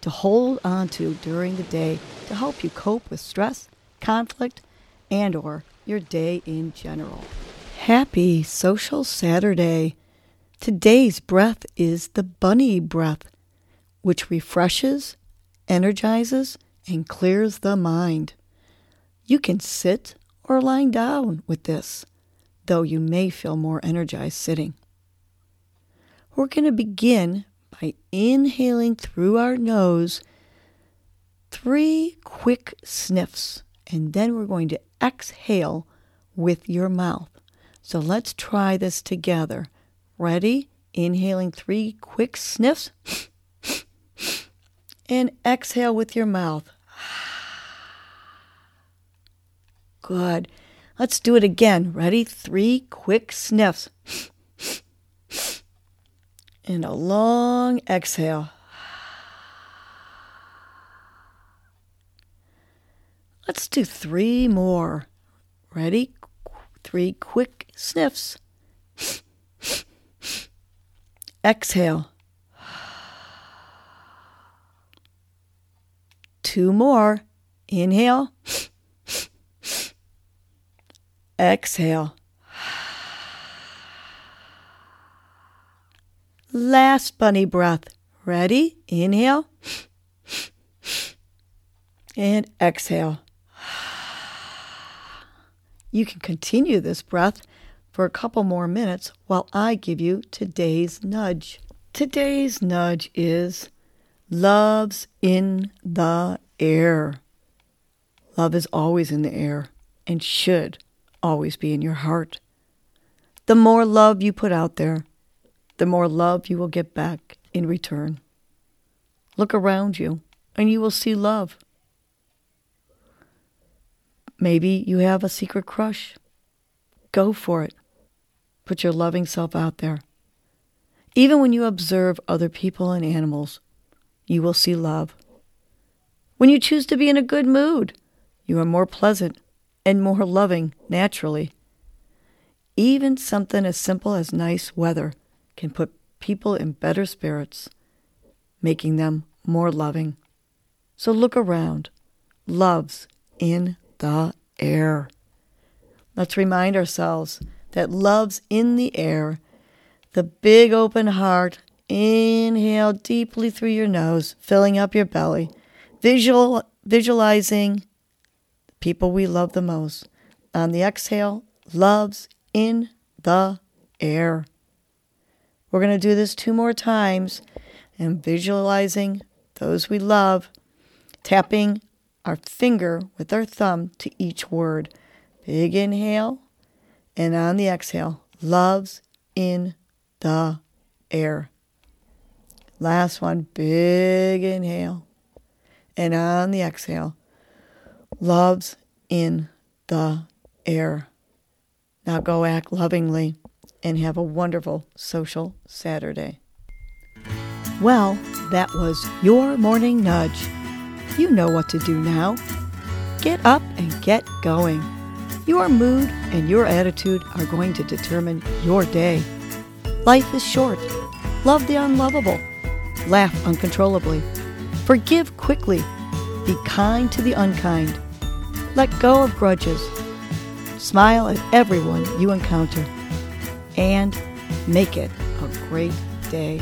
to hold on to during the day to help you cope with stress, conflict, and or your day in general. Happy Social Saturday. Today's breath is the bunny breath, which refreshes, energizes, and clears the mind. You can sit or lie down with this, though you may feel more energized sitting. We're going to begin by inhaling through our nose three quick sniffs, and then we're going to exhale with your mouth. So let's try this together. Ready? Inhaling three quick sniffs and exhale with your mouth. Good. Let's do it again. Ready? Three quick sniffs and a long exhale. Let's do three more. Ready? Three quick sniffs. Exhale. Two more. Inhale. Exhale. Last bunny breath. Ready? Inhale. And exhale. You can continue this breath for a couple more minutes while I give you today's nudge. Today's nudge is love's in the air. Love is always in the air and should always be in your heart. The more love you put out there, the more love you will get back in return. Look around you and you will see love. Maybe you have a secret crush. Go for it. Put your loving self out there. Even when you observe other people and animals, you will see love. When you choose to be in a good mood, you are more pleasant and more loving naturally. Even something as simple as nice weather can put people in better spirits, making them more loving. So look around. Love's in the air. Let's remind ourselves that love's in the air. The big open heart. Inhale deeply through your nose, filling up your belly. Visual, visualizing the people we love the most. On the exhale, love's in the air. We're going to do this two more times and visualizing those we love, tapping our finger with our thumb to each word. Big inhale, and on the exhale, love's in the air. Last one, big inhale, and on the exhale, love's in the air. Now go act lovingly and have a wonderful social Saturday. Well, that was your morning nudge. You know what to do now. Get up and get going. Your mood and your attitude are going to determine your day. Life is short. Love the unlovable. Laugh uncontrollably. Forgive quickly. Be kind to the unkind. Let go of grudges. Smile at everyone you encounter and make it a great day.